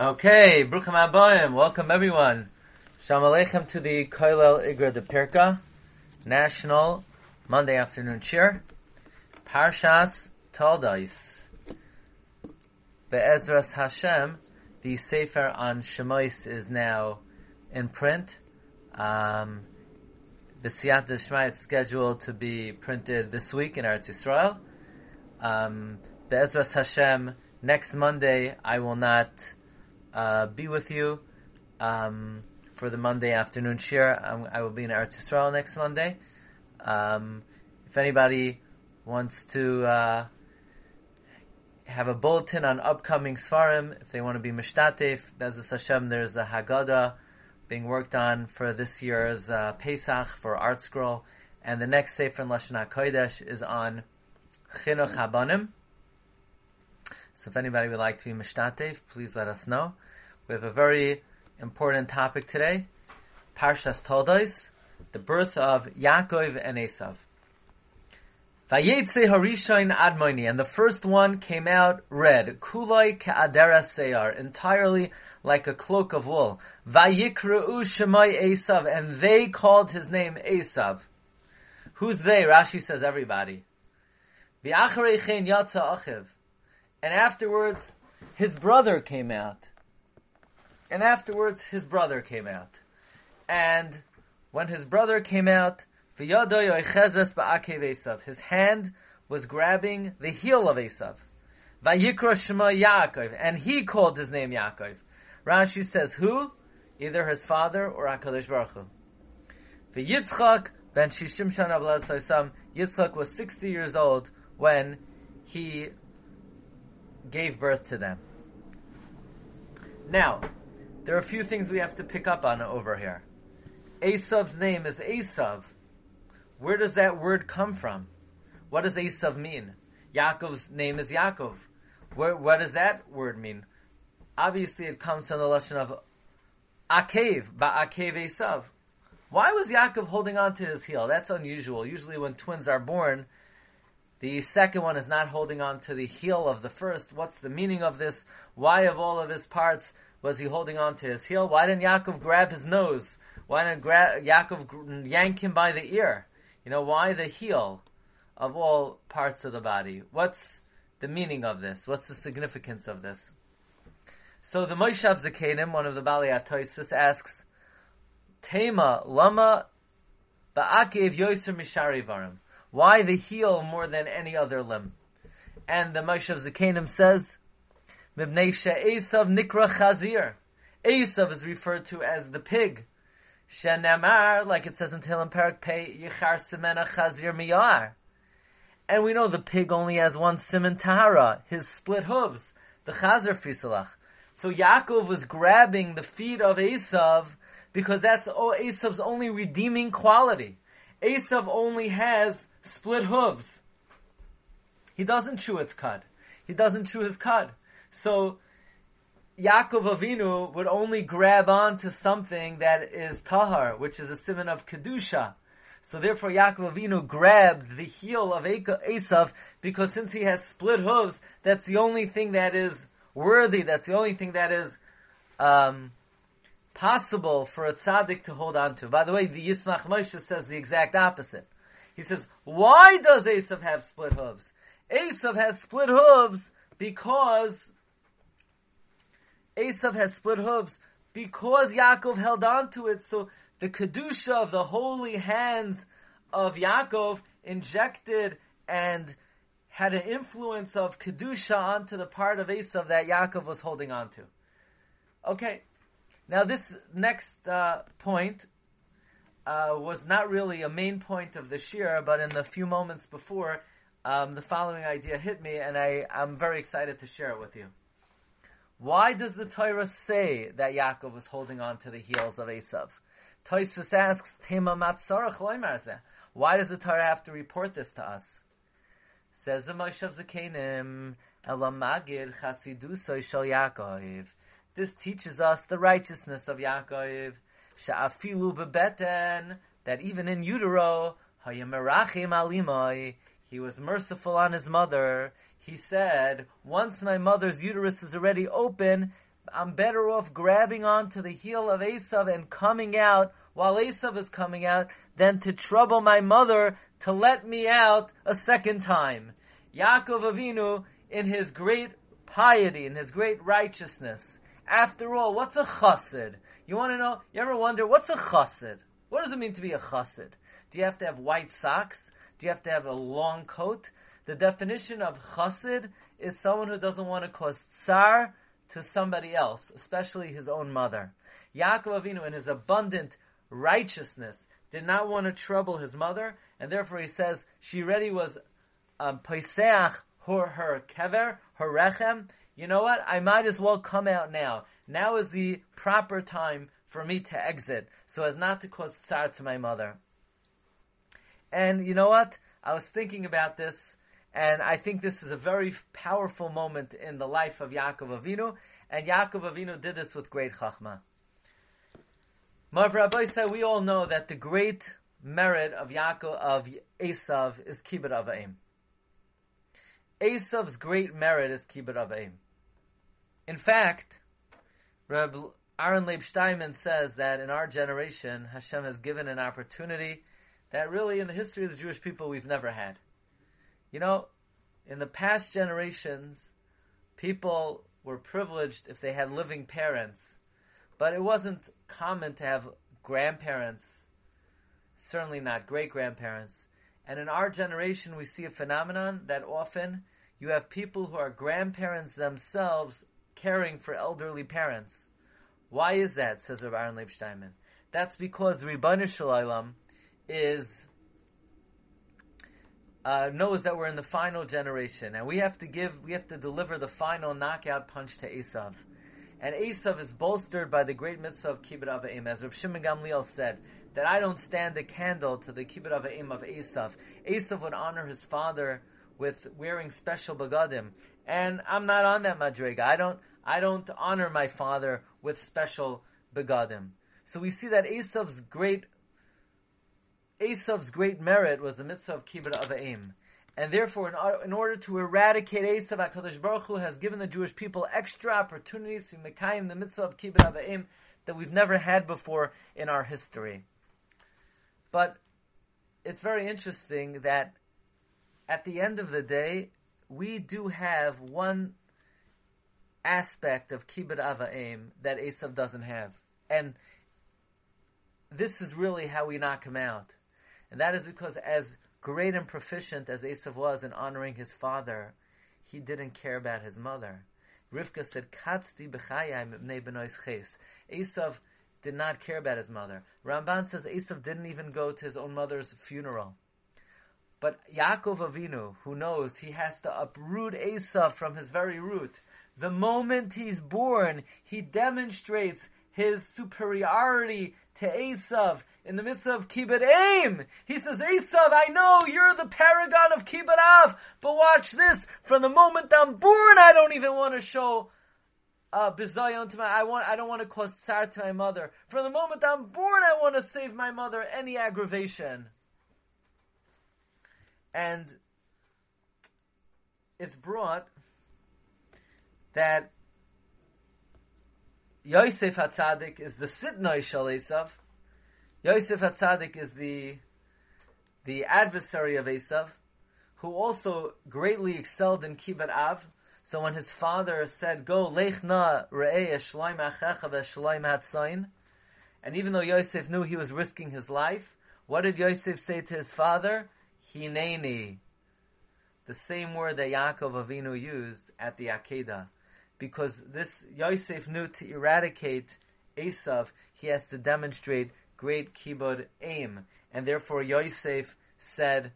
Okay, Bruchim Abayim, welcome everyone. Shalom Aleichem to the Koilel Igra de Pirka, National Monday Afternoon Cheer, Parshas Taldais. Be'ezras Hashem, the Sefer on Shemois is now in print. Um, the Siyata Shema is scheduled to be printed this week in Eretz Yisrael. Um, Be'ezras Hashem, next Monday I will not uh, be with you um, for the Monday afternoon shir. I will be in Eretz Yisrael next Monday. Um, if anybody wants to uh, have a bulletin on upcoming Svarim, if they want to be Mishtatef, Be'ezras Hashem, there's a Haggadah being worked on for this year's uh, Pesach for Art Scroll, and the next Sefer in Lashon HaKodesh is on Chinuch Habanim. So if anybody would like to be Mishtatef, please let us know. We have a very important topic today. Parshas Toldos, the birth of Yaakov and Esav. Vayetze Harishain Admoni, and the first one came out red, Kuloi Ka'adera Seyar, entirely like a cloak of wool. Vayikra'u Shemai Esav, and they called his name Esav. Who's they? Rashi says everybody. V'acharei chen achiv. And afterwards, his brother came out. And afterwards, his brother came out. And when his brother came out, his hand was grabbing the heel of Esav. Vayikra Yaakov. And he called his name Yaakov. Rashi says, who? Either his father or HaKadosh Baruch Hu. Yitzchak ben Shishim Shana Yitzchak was 60 years old when he gave birth to them. Now, there are a few things we have to pick up on over here. Esav's name is Esav. Where does that word come from? What does Esav mean? Yaakov's name is Yaakov. Where, what does that word mean? Obviously, it comes from the lesson of Akev, Ba'akev Esav. Why was Yaakov holding on to his heel? That's unusual. Usually when twins are born, the second one is not holding on to the heel of the first. What's the meaning of this? Why of all of his parts was he holding on to his heel? Why didn't Yaakov grab his nose? Why didn't gra- Yaakov yank him by the ear? You know, why the heel of all parts of the body? What's the meaning of this? What's the significance of this? So the Moshav Zakenim, one of the Bali Atoisus, asks, Tema lama ba'akev yoser mishari varim. Why the heel more than any other limb? And the Moshav Zakenim says, Mibnei Esav Nikra Chazir. Esav is referred to as the pig. Shenamar, like it says in Tehillim Parak Pei, Yichar Simena Chazir Miyar. And we know the pig only has one simen tahara, his split hooves, the Chazir Fisalach. So Yaakov was grabbing the feet of Esav because that's Esav's only redeeming quality. Esav only has split hooves. He doesn't chew its cud. He doesn't chew his cud. So Yaakov Avinu would only grab on to something that is tahar, which is a simon of kedusha. So therefore Yaakov Avinu grabbed the heel of Esav because since he has split hooves, that's the only thing that is worthy, that's the only thing that is um, possible for a tzaddik to hold on to. By the way, the Yismach Moshe says the exact opposite. He says, why does Esav have split hooves? Esav has split hooves because Esav has split hooves because Yaakov held on to it. So the kedusha of the holy hands of Yaakov injected and had an influence of kedusha onto the part of Esav that Yaakov was holding on to. Okay, now this next uh, point uh, was not really a main point of the shir, but in the few moments before, um, the following idea hit me, and I, I'm very excited to share it with you. Why does the Torah say that Yaakov was holding on to the heels of Esav? Toisus asks, Tema Why does the Torah have to report this to us? Says the Moshav Zakenim, Elamagid Chasidusoi Shal Yaakov. This teaches us the righteousness of Yaakov. Sha'afilu bebeten, that even in utero, hayamerachim alimai, he was merciful on his mother. He said, once my mother's uterus is already open, I'm better off grabbing onto the heel of Esav and coming out while Esav is coming out than to trouble my mother to let me out a second time. Yaakov Avinu, in his great piety, in his great righteousness, after all, what's a chassid? You want to know? You ever wonder what's a chassid? What does it mean to be a chassid? Do you have to have white socks? Do you have to have a long coat? The definition of chassid is someone who doesn't want to cause tsar to somebody else, especially his own mother. Yaakov Avinu, in his abundant righteousness, did not want to trouble his mother, and therefore he says she already was um, her her kever her rechem. You know what? I might as well come out now. Now is the proper time for me to exit, so as not to cause tsar to my mother. And you know what? I was thinking about this and I think this is a very powerful moment in the life of Yaakov Avinu, and Yaakov Avinu did this with great chachma. Marv Rabbi said, we all know that the great merit of Yaakov of Esav is kibbut avaim. Esav's great merit is kibbut avaim. In fact, Reb Aaron Leib Steinman says that in our generation, Hashem has given an opportunity that really in the history of the Jewish people we've never had. You know, in the past generations, people were privileged if they had living parents, but it wasn't common to have grandparents, certainly not great grandparents. And in our generation, we see a phenomenon that often you have people who are grandparents themselves caring for elderly parents. Why is that, says Rabbi Aaron Leib Steinman? That's because Ribbon Shalom is uh, knows that we're in the final generation, and we have to give, we have to deliver the final knockout punch to Esav. And Esav is bolstered by the great mitzvah of Kibbut Avim, as Rav Shimon Gamliel said, that I don't stand a candle to the Kibbut Avim of Esav. Esav would honor his father with wearing special begadim, and I'm not on that madriga. I don't, I don't honor my father with special begadim. So we see that Esav's great Esav's great merit was the mitzvah of kibbut avim. And therefore, in, in, order to eradicate Esav, HaKadosh Baruch Hu has given the Jewish people extra opportunities to mekayim the mitzvah of kibbut avim that we've never had before in our history. But it's very interesting that at the end of the day, we do have one aspect of kibbut avim that Esav doesn't have. And this is really how we knock him out. And that is because as great and proficient as Esav was in honoring his father, he didn't care about his mother. Rivka said, Katzdi b'chayim ibnei benois ches. Esav did not care about his mother. Ramban says Esav didn't even go to his own mother's funeral. But Yaakov Avinu, who knows he has to uproot Esav from his very root, the moment he's born, he demonstrates his superiority to Esav in the midst of Kibbut Aim. He says, Esav, I know you're the paragon of Kibbut Av, but watch this. From the moment I'm born, I don't even want to show uh, bizayon to my, I want, I don't want to cause tsar to my mother. From the moment I'm born, I want to save my mother any aggravation. And it's brought that Yosef Hatzadik is the Sidnoi Shal. Yosef Hatzadik is the the adversary of Esav, who also greatly excelled in Kibbut Av. So when his father said, "Go lechna re'eh shloim achecha ve'shloim hatzayin," and even though Yosef knew he was risking his life, what did Yosef say to his father? Hineni. The same word that Yaakov Avinu used at the Akedah because this Yosef knew to eradicate Esav, he has to demonstrate great kibbud aim, and therefore Yosef said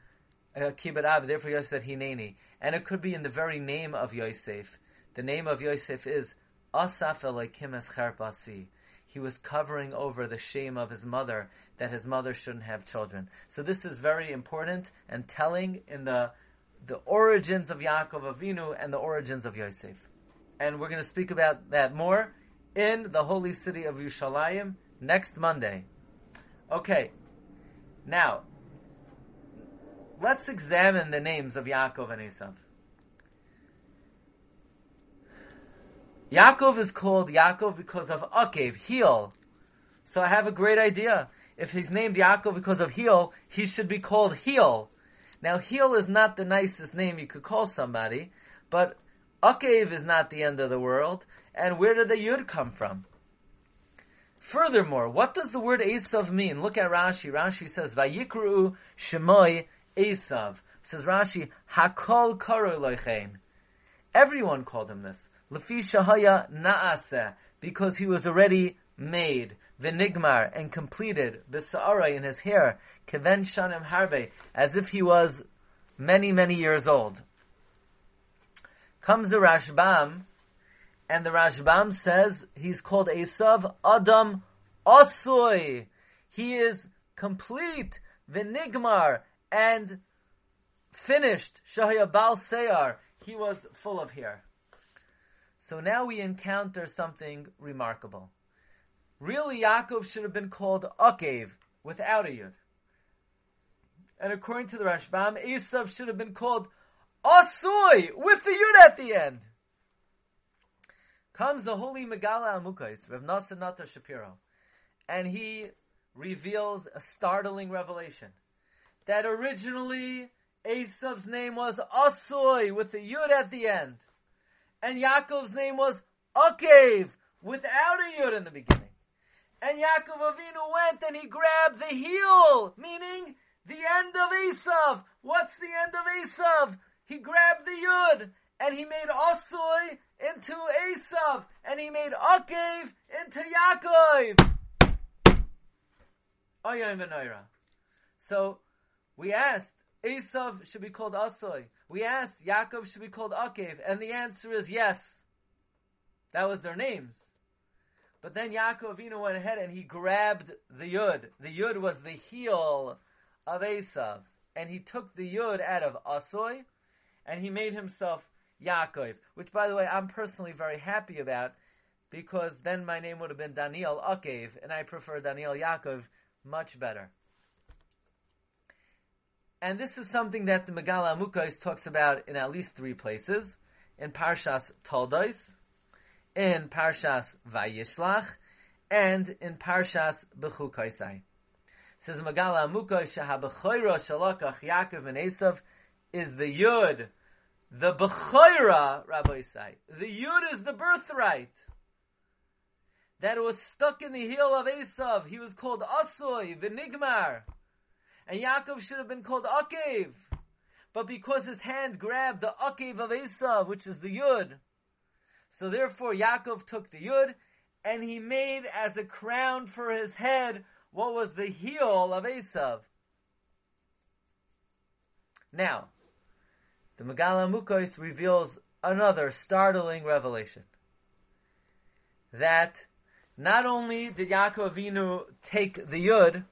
uh, kibbud av. Therefore Yosef said hineni, and it could be in the very name of Yosef. The name of Yosef is Asaf Elokim Escharpasi. He was covering over the shame of his mother that his mother shouldn't have children. So this is very important and telling in the the origins of Yaakov Avinu and the origins of Yosef and we're going to speak about that more in the holy city of Yerushalayim next Monday. Okay, now let's examine the names of Yaakov and Esav. Yaakov is called Yaakov because of Akev, heel. So I have a great idea. If he's named Yaakov because of heel, he should be called heel. Now, heel is not the nicest name you could call somebody, but Akev is not the end of the world. And where did the Yud come from? Furthermore, what does the word Esav mean? Look at Rashi. Rashi says, Vayikru Shemoi Esav. Says Rashi, Hakol Karu Loichein. Everyone called him this. Lefi Shahaya Naaseh. Because he was already made. Vinigmar and completed. Bisa'ara in his hair. Keven Shanim Harbe. As if he was many, many years old. Comes the Rashbam and the Rashbam says he's called Esav Adam Asui. He is complete, Vinigmar, and finished. Shahya Bal Seyar. He was full of hair. So now we encounter something remarkable. Really, Yaakov should have been called Akev without a Yud. And according to the Rashbam, Esav should have been called Asui with the Yud at the end. Comes the holy Megala Amukais, Rav Nosson Nata Shapiro, and he reveals a startling revelation that originally Esav's name was Asoy with the Yud at the end, and Yaakov's name was Akev without a Yud in the beginning. And Yaakov Avinu went and he grabbed the heel, meaning the end of Esav. What's the end of Esav? He grabbed the Yud and he made Asoy into Esav, and he made Akev into Yaakov. So we asked, Esav should be called Asoy. We asked, Yaakov should be called Akev, and the answer is yes. That was their names. But then Yaakov Avinu went ahead and he grabbed the Yud. The Yud was the heel of Esav. And he took the Yud out of Asoy, and he made himself Yaakov, which by the way I'm personally very happy about because then my name would have been Daniel Akev, and I prefer Daniel Yaakov much better. And this is something that the Megala Amukos talks about in at least three places. In Parshas Toldos, in Parshas Vayishlach, and in Parshas Bechukaisai. Says Megala Amukos, Shahabachoyro Shalakach Yaakov and Esav is the Yud the Bechoira, Rabbi say, the Yud is the birthright. That was stuck in the heel of Esav. He was called Asoy, Vinigmar. And Yaakov should have been called Akev. But because his hand grabbed the Akev of Esav, which is the Yud, so therefore Yaakov took the Yud and he made as a crown for his head what was the heel of Esav. Now, the Megala Mukos reveals another startling revelation. That not only did Yaakov Avinu take the Yud,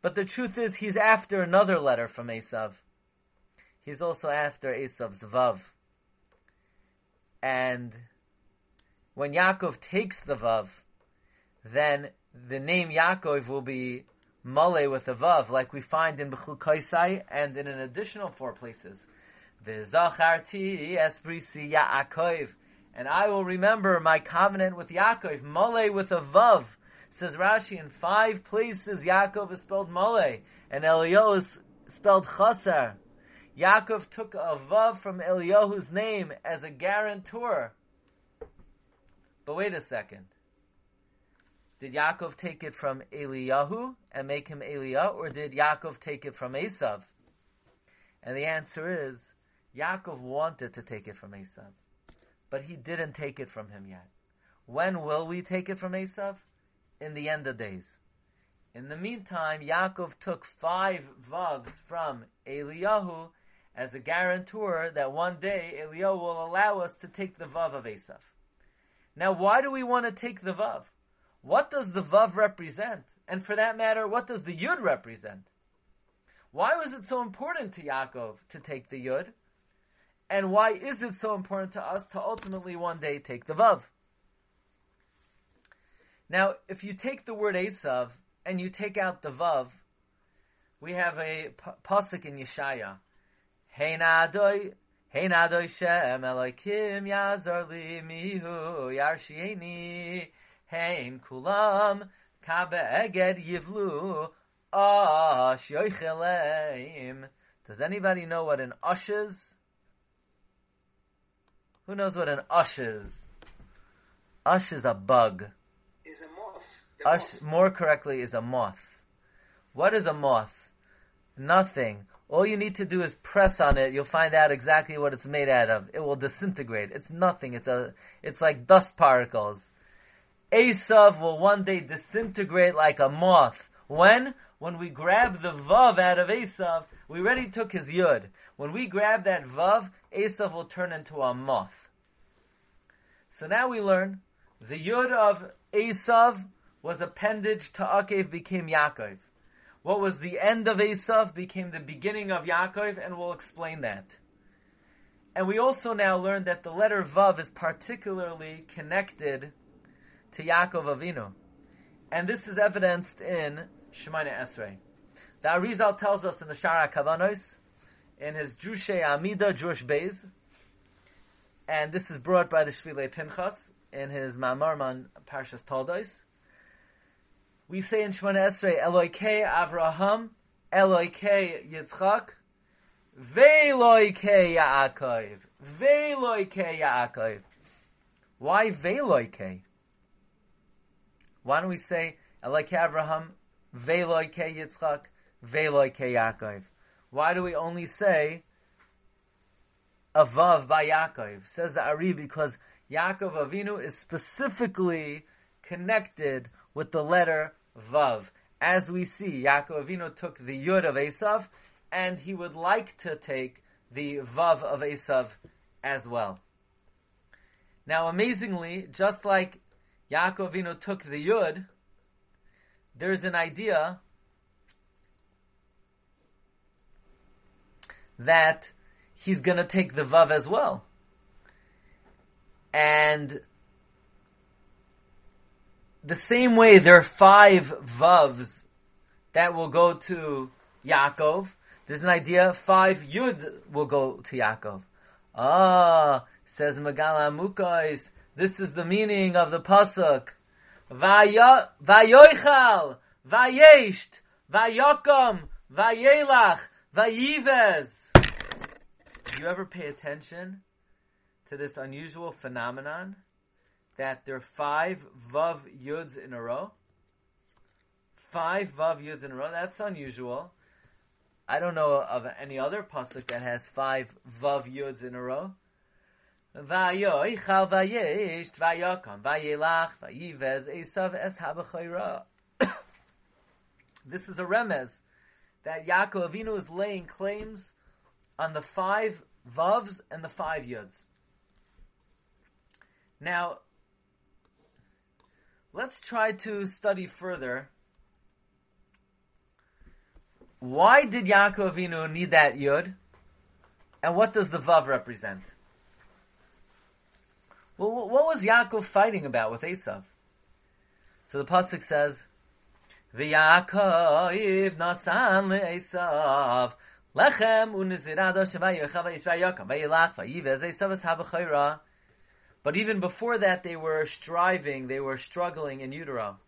but the truth is he's after another letter from Esav. He's also after Esav's Vav. And when Yaakov takes the Vav, then the name Yaakov will be Male with a Vav, like we find in Bechul and in an additional four places. V'zacharti esbrisi Yaakov. And I will remember my covenant with Yaakov, Mole with a Vav. Says Rashi, in five places Yaakov is spelled Mole, and Eliyahu is spelled Chaser. Yaakov took a Vav from Eliyahu's name as a guarantor. But wait a second. Did Yaakov take it from Eliyahu and make him Eliyahu, or did Yaakov take it from Esav? And the answer is Yaakov wanted to take it from Esav, but he didn't take it from him yet. When will we take it from Esav? In the end of days. In the meantime, Yaakov took five vavs from Eliyahu as a guarantor that one day Eliyahu will allow us to take the vav of Esav. Now, why do we want to take the vav? What does the vav represent? And for that matter, what does the yud represent? Why was it so important to Yaakov to take the yud? And why is it so important to us to ultimately one day take the Vav? Now, if you take the word Esav and you take out the Vav, we have a pasuk in Yeshaya. Heina adoi Hey Nadoy Shem Elokim Yazar Li Mihu Yarshieni Hein Kulam Kabe Eged Yivlu Ash Yoicheleim Does anybody know what an ush is? Who knows what an ush is? Ush is a bug. Is a moth. The Ush, moth. more correctly, is a moth. What is a moth? Nothing. All you need to do is press on it. You'll find out exactly what it's made out of. It will disintegrate. It's nothing. It's a. It's like dust particles. Esav will one day disintegrate like a moth. When? When we grab the vav out of Esav, we already took his yud. When we grab that vav, Esav will turn into a moth. So now we learn the yud of Esav was appendage to Akev became Yaakov. What was the end of Esav became the beginning of Yaakov, and we'll explain that. And we also now learn that the letter Vav is particularly connected to Yaakov Avinu. And this is evidenced in Shemana Esrei. The Arizal tells us in the Shara Kavanos, in his Jushe Amida, Jewish Beis, and this is brought by the Shvile Pinchas in his Mamarman Parshas Toldos. We say in Shemana Esrei, Eloike Avraham, Eloike Yitzchak, Veloike Yaakov, Veloike Yaakov. Why Veloike? Why don't we say Eloike Avraham, Veloike Yitzchak, Veloike Yaakov? Why do we only say Avav by Yaakov? Says the Ari because Yaakov Avinu is specifically connected with the letter Vav. As we see, Yaakov Avinu took the Yud of Esav, and he would like to take the Vav of Esav as well. Now, amazingly, just like Yaakov Avinu took the Yud, there's an idea that he's going to take the Vav as well. And the same way there are five Vavs that will go to Yaakov, there's an idea five Yud will go to Yaakov. Ah, says Megala Mukais, this is the meaning of the Pasuk. Vayoichal, Vayesht, Vayokom, Vayelach, Vayivez. You ever pay attention to this unusual phenomenon that there are five Vav Yuds in a row? Five Vav Yuds in a row? That's unusual. I don't know of any other pasuk that has five Vav Yuds in a row. Vayoichal vayelach vayivez esav es. This is a remez that Yaakov Avinu is laying claims on the five Vavs and the five Yuds. Now, let's try to study further. Why did Yaakov Avinu need that Yud? And what does the Vav represent? Well, what was Yaakov fighting about with Esav? So the pasuk says, "V'Yaakov nasan le'Esav lechem unizirado shvayochav v'yisvayokam v'yilach v'yivez Esav es habachayra." But even before that, they were striving, they were struggling in utero.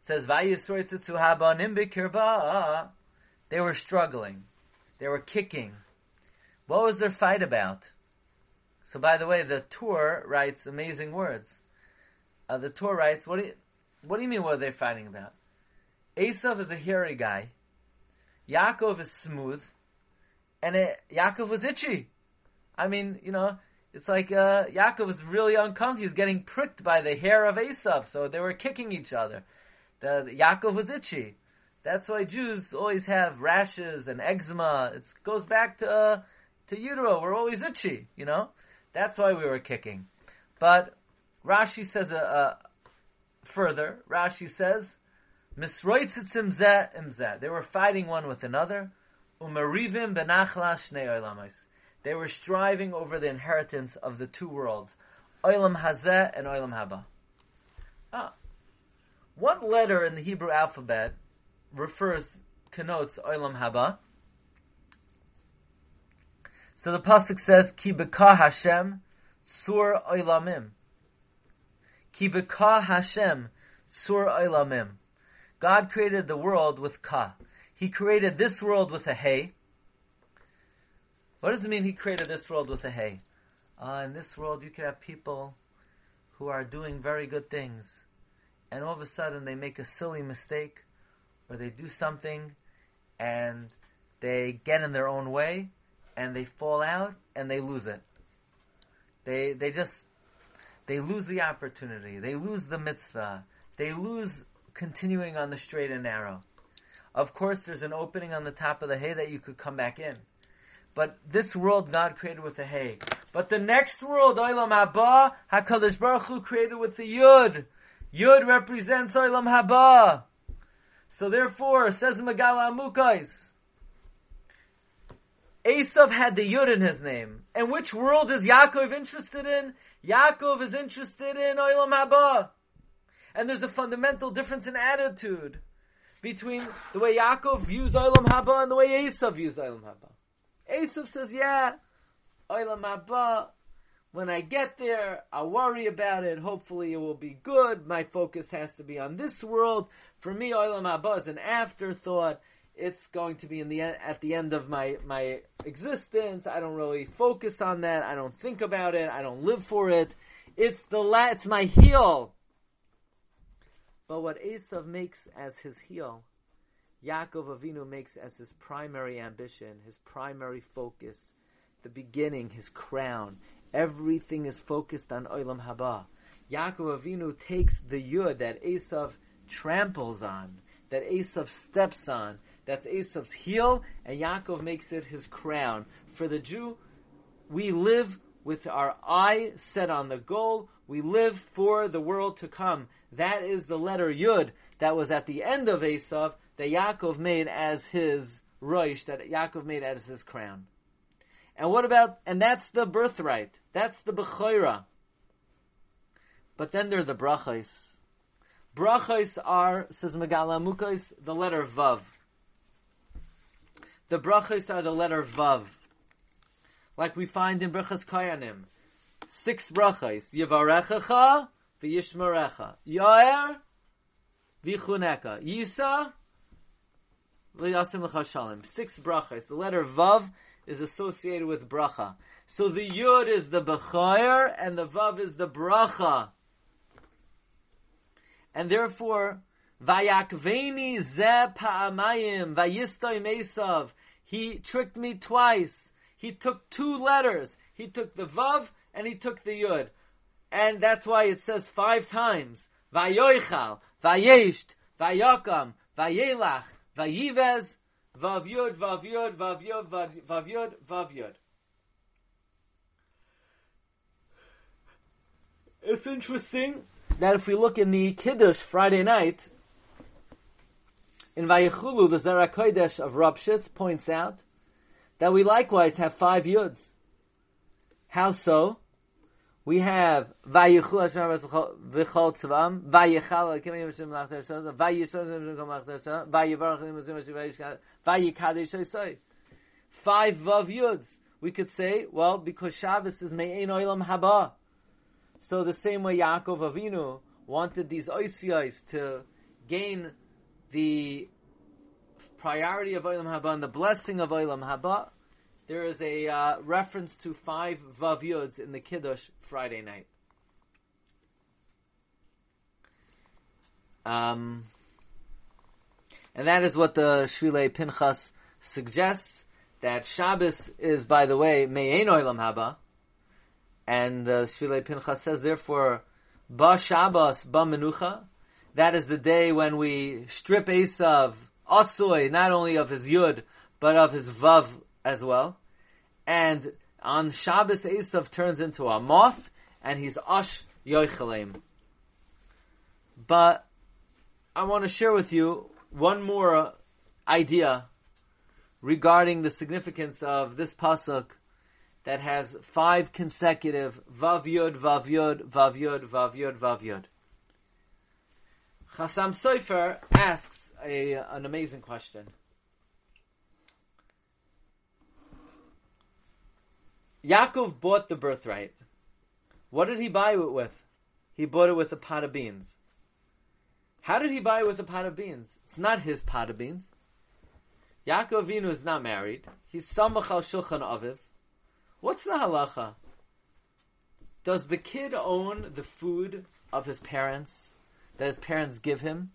It says. They were struggling, they were kicking. What was their fight about? So, by the way, the tour writes amazing words. Uh, the tour writes, "What do you, what do you mean? What are they fighting about?" Esav is a hairy guy. Yaakov is smooth, and it, Yaakov was itchy. I mean, you know, it's like uh, Yaakov was really uncomfortable. He was getting pricked by the hair of Esav, so they were kicking each other. The, Yaakov was itchy. That's why Jews always have rashes and eczema. It goes back to uh, to utero. We're always itchy, you know. That's why we were kicking. But Rashi says uh, uh, further. Rashi says, "Misroitzitzim zeh imzeh." They were fighting one with another. They were striving over the inheritance of the two worlds, olam hazeh and olam haba. Ah, what letter in the Hebrew alphabet refers connotes olam haba? So the pasuk says, "Ki beka Hashem sur oilamim." Ki beka Hashem sur oilamim. God created the world with ka. He created this world with a hay. What does it mean He created this world with a hay? Uh, in this world, you could have people who are doing very good things, and all of a sudden they make a silly mistake, or they do something, and they get in their own way, and they fall out, and they lose it. They they just they lose the opportunity. They lose the mitzvah. They lose continuing on the straight and narrow. Of course, there's an opening on the top of the hay that you could come back in. But this world God created with the hay. But the next world, Olam Haba, HaKadosh Baruch Hu created with the Yud. Yud represents Olam Haba. So therefore, says Megala Amukais, Esav had the Yud in his name. And which world is Yaakov interested in? Yaakov is interested in Olam Haba. And there's a fundamental difference in attitude between the way Yaakov views Olam Haba and the way Esav views Olam Haba. Esav says, yeah, Olam Haba, when I get there, I'll worry about it. Hopefully it will be good. My focus has to be on this world. For me, Olam Haba is an afterthought. It's going to be in the at the end of my, my existence. I don't really focus on that. I don't think about it. I don't live for it. It's the la- it's my heel. But what Esav makes as his heel, Yaakov Avinu makes as his primary ambition, his primary focus, the beginning, his crown. Everything is focused on Olam Haba. Yaakov Avinu takes the yud that Esav tramples on, that Esav steps on, that's Esav's heel, and Yaakov makes it his crown. For the Jew, we live with our eye set on the goal. We live for the world to come. That is the letter Yud that was at the end of Esav that Yaakov made as his roish, that Yaakov made as his crown. And what about, and that's the birthright. That's the Bechoira. But then there are the brachos. Brachos are, says Megala Mukos, the letter Vav. The brachos are the letter Vav. Like we find in Brachas Kayanim. Six brachos. Yivarechacha v'yishmarecha. Yair v'chuneka. Yisa v'yasim l'chashalim. Six brachos. The letter Vav is associated with bracha. So the Yud is the Bechayer and the Vav is the bracha. And therefore, Vayakveni ze pa'amayim, vayistoy mesav. He tricked me twice. He took two letters. He took the Vav and he took the Yud. And that's why it says five times. Vayoichal, vayesht, vayakam, vayelach, vayivez, vav yud, vav yud, vav yud, vav yud, vav yud. It's interesting that if we look in the Kiddush Friday night, in Vayichulu, the Zera Kodesh of Ropshitz points out that we likewise have five yuds. How so? We have Vayichul Hashem v'chol tzvam, Vayichal Hakim Hashem l'achter shazah, Vayishon Hashem l'achter shazah, Vayivarach Hashem Vayikadesh Hashem Five vav yuds. We could say, well, because Shabbos is Me'ein Olam Haba. So the same way Yaakov Avinu wanted these oisiyos to gain the priority of Olam Haba and the blessing of Olam Haba, there is a uh, reference to five Vav in the Kiddush Friday night. Um, and that is what the Shvilei Pinchas suggests, that Shabbos is, by the way, Me'ein Olam Haba, and the Shvilei Pinchas says, therefore, Ba Shabbos, Ba Menucha, that is the day when we strip Esav, Asoy, not only of his Yud, but of his Vav as well. And on Shabbos, Esav turns into a moth, and he's Ash Yoichalem. But I want to share with you one more idea regarding the significance of this pasuk that has five consecutive Vav Yud, Vav Yud, Vav Yud, Vav Yud, Vav Yud. Chassam Sofer asks a, an amazing question. Yaakov bought the birthright. What did he buy it with? He bought it with a pot of beans. How did he buy it with a pot of beans? It's not his pot of beans. Yaakov Avinu is not married. He's samach shulchan aviv. What's the halacha? Does the kid own the food of his parents that his parents give him?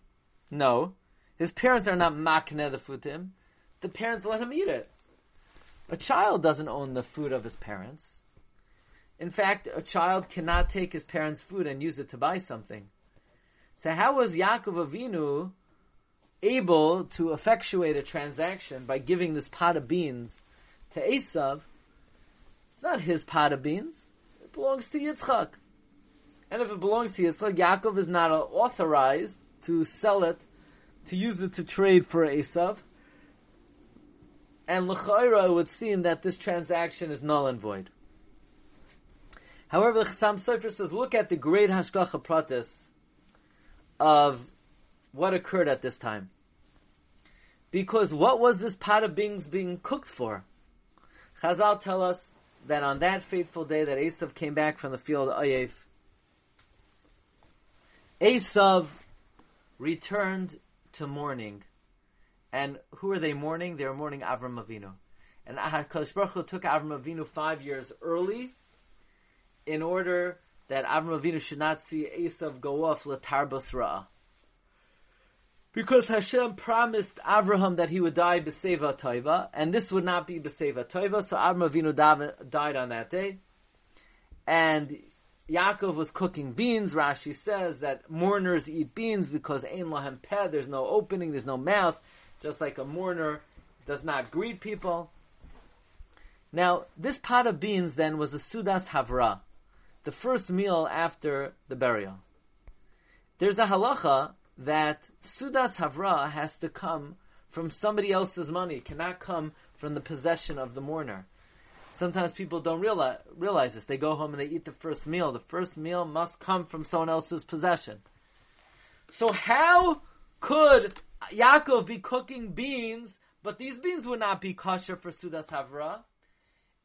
No. His parents are not makne the food to him. The parents let him eat it. A child doesn't own the food of his parents. In fact, a child cannot take his parents' food and use it to buy something. So how was Yaakov Avinu able to effectuate a transaction by giving this pot of beans to Esav? It's not his pot of beans. It belongs to Yitzchak. And if it belongs to Yitzchak, Yaakov is not authorized to sell it, to use it to trade for Esav. And L'chaira would seem that this transaction is null and void. However, the Chassam Sofer says, look at the great Hashgacha Pratis of what occurred at this time. Because what was this pot of beans being cooked for? Chazal tell us that on that fateful day that Esav came back from the field of Ayef, Esav returned to mourning. And who are they mourning? They're mourning Avram Avinu. And HaKadosh Baruch Hu took Avram Avinu five years early in order that Avram Avinu should not see Esav go off Latarbas Ra'ah. Because Hashem promised Abraham that he would die Beseva Toiva, and this would not be Beseva Toiva, so Avram Avinu died on that day. And Yaakov was cooking beans. Rashi says that mourners eat beans because Ein Lahem Peh, there's no opening, there's no mouth, just like a mourner does not greet people. Now, this pot of beans then was a Sudas Havra the first meal after the burial. There's a halacha that Sudas Havra has to come from somebody else's money, cannot come from the possession of the mourner. Sometimes people don't realize, realize this. They go home and they eat the first meal. The first meal must come from someone else's possession. So how could Yaakov be cooking beans, but these beans would not be kosher for Sudas Havra?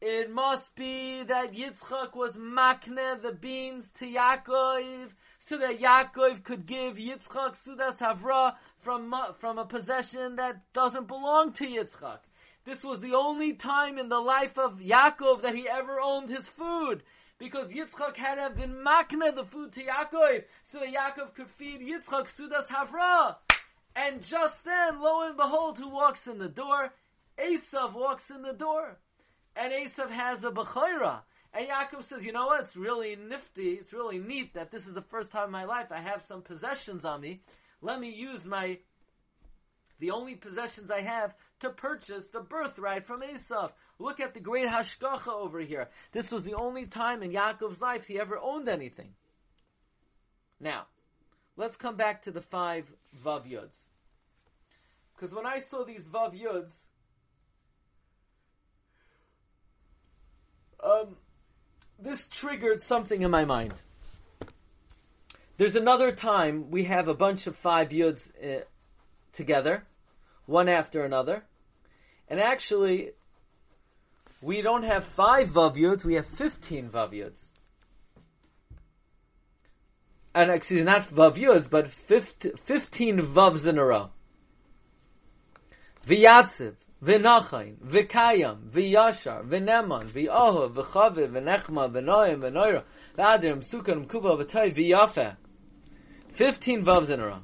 It must be that Yitzchak was makne the beans to Yaakov, so that Yaakov could give Yitzchak Sudas Havra from, from a possession that doesn't belong to Yitzchak. This was the only time in the life of Yaakov that he ever owned his food. Because Yitzchak had to have been makne the food to Yaakov, so that Yaakov could feed Yitzchak Sudas Havra. And just then, lo and behold, who walks in the door? Esav walks in the door and Esav has a Bechoira. And Yaakov says, you know what, it's really nifty, it's really neat that this is the first time in my life I have some possessions on me. Let me use my, the only possessions I have to purchase the birthright from Esav. Look at the great Hashgacha over here. This was the only time in Yaakov's life he ever owned anything. Now, let's come back to the five Vav Yuds. Because when I saw these Vav Yuds, um, this triggered something in my mind. There's another time we have a bunch of five yuds uh, together, one after another, and actually, we don't have five vav we have fifteen vav. And excuse me, not vav but 15 vavs in a row. V'yatziv, v'nachain, v'kayam, v'yashar, v'neman, v'ohov, v'chaviv, v'nechma, v'noyim, v'noira, v'adim, sukan, kuba, v'tay, v'yafeh. Fifteen vavs in a row.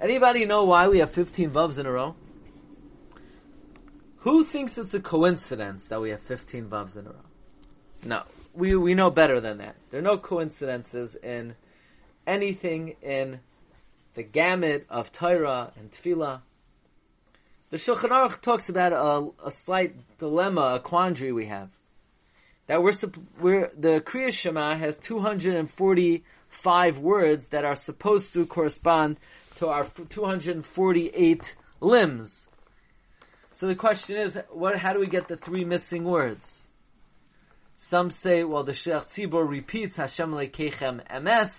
Anybody know why we have 15 vavs in a row? Who thinks it's a coincidence that we have 15 vavs in a row? No. We, we know better than that. There are no coincidences in anything in the gamut of Torah and Tefillah. The Shulchan Aruch talks about a, a slight dilemma, a quandary we have. That we're, we're the Kriya Shema has 245 words that are supposed to correspond to our 248 limbs. So the question is, what, how do we get the three missing words? Some say, well, the Sheikh Tzibor repeats Hashem Lekechem Emes,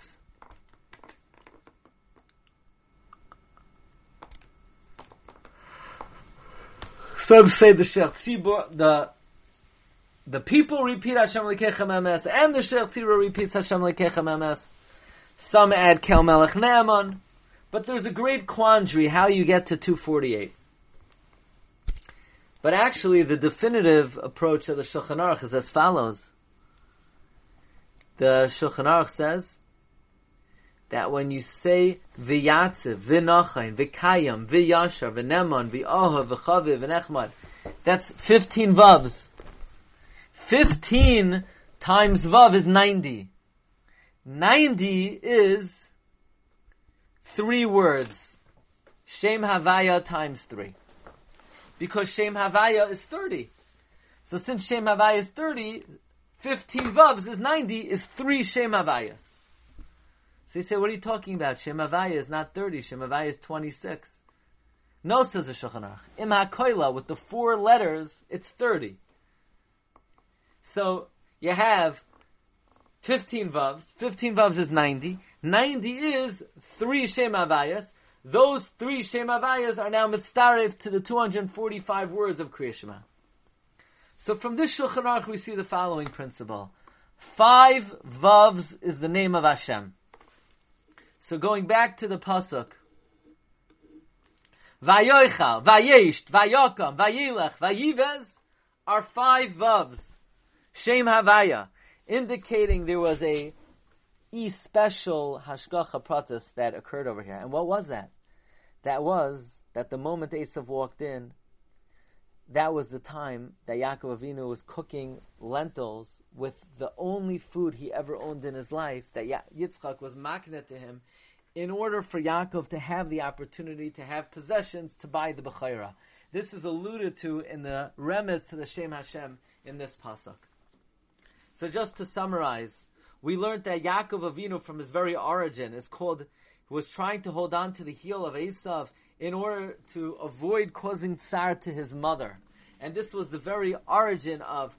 Some say the Sheikh Tzibor, the the people repeat Hashem Lekechem Emes, and the Sheikh Tzira repeats Hashem Lekechem Emes. Some add Kel Melech Naaman, but there's a great quandary how you get to 248. But actually, the definitive approach of the Shulchan Aruch is as follows. The Shulchan Aruch says that when you say v'yatziv, v'nachain, v'kayam, v'yashar, v'neman, v'ohav, v'chaviv, v'nechmad, that's 15 vavs. 15 times vav is 90. 90 is three words. Shem Havaya times three. Because Shem Havaya is 30. So since Shem Havaya is 30, 15 vavs is 90, is three Shem Havayas. So you say, what are you talking about? Shem Havaya is not 30, Shem Havaya is 26. No, says the Shulchan Aruch. Im HaKoila, with the four letters, it's 30. So, you have 15 vavs. 15 vavs is 90. 90 is three Shem Havayas. Those three Shem Havayas are now mitzdarev to the 245 words of Kriya Shema. So from this Shulchan Aruch we see the following principle. Five vavs is the name of Hashem. So going back to the pasuk, Vayoichal, Vayesht, Vayokam, Vayilech, Vayivez are five vavs. Shem Havaya, indicating there was a e special hashgacha pratis that occurred over here. And what was that? That was that the moment Esav walked in, that was the time that Yaakov Avinu was cooking lentils with the only food he ever owned in his life that Yitzchak was makna to him in order for Yaakov to have the opportunity to have possessions to buy the Bechora. This is alluded to in the remez to the Shem Hashem in this pasuk. So just to summarize, we learned that Yaakov Avinu from his very origin is called, was trying to hold on to the heel of Esav in order to avoid causing tsar to his mother. And this was the very origin of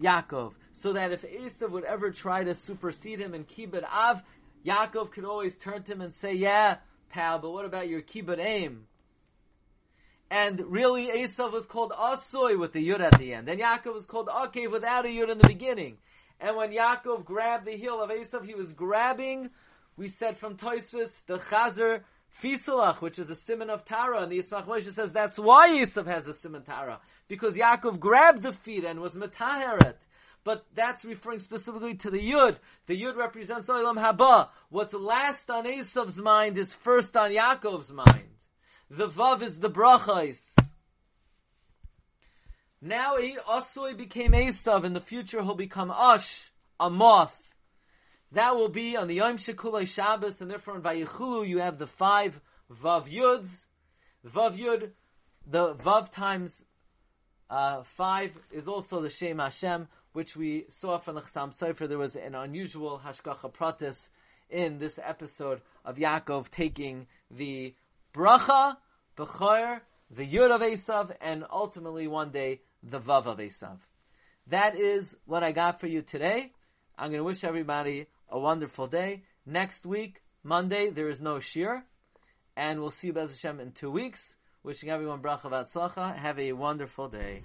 Yaakov. So that if Esav would ever try to supersede him in Kibbud Av, Yaakov could always turn to him and say, yeah, pal, but what about your Kibbud Aim? And really, Esav was called Asoy with the Yud at the end. And Yaakov was called Akev without a Yud in the beginning. And when Yaakov grabbed the heel of Esav, he was grabbing, we said from Toisvis, the Chazer Fisalach, which is a simon of Tara. And the Yismach Moshe says that's why Esav has a simon Tara. Because Yaakov grabbed the feet and was Metaheret. But that's referring specifically to the Yud. The Yud represents Olam Haba. What's last on Esav's mind is first on Yaakov's mind. The Vav is the Brachais. Now Asui became Esav. In the future he'll become Ash, a moth. That will be on the Yom Shekulai Shabbos, and therefore in Vayichulu you have the five Vav Yuds. Vav Yud, the Vav times uh, five is also the Shem Hashem, which we saw from the Chassam Sofer. There was an unusual Hashgacha Pratis in this episode of Yaakov taking the bracha, bechor, the yud of Esav, and ultimately one day the vav of Esav. That is what I got for you today. I'm going to wish everybody a wonderful day. Next week, Monday, there is no shiur, and we'll see you Bez Hashem in two weeks. Wishing everyone bracha v'atzlacha. Have a wonderful day.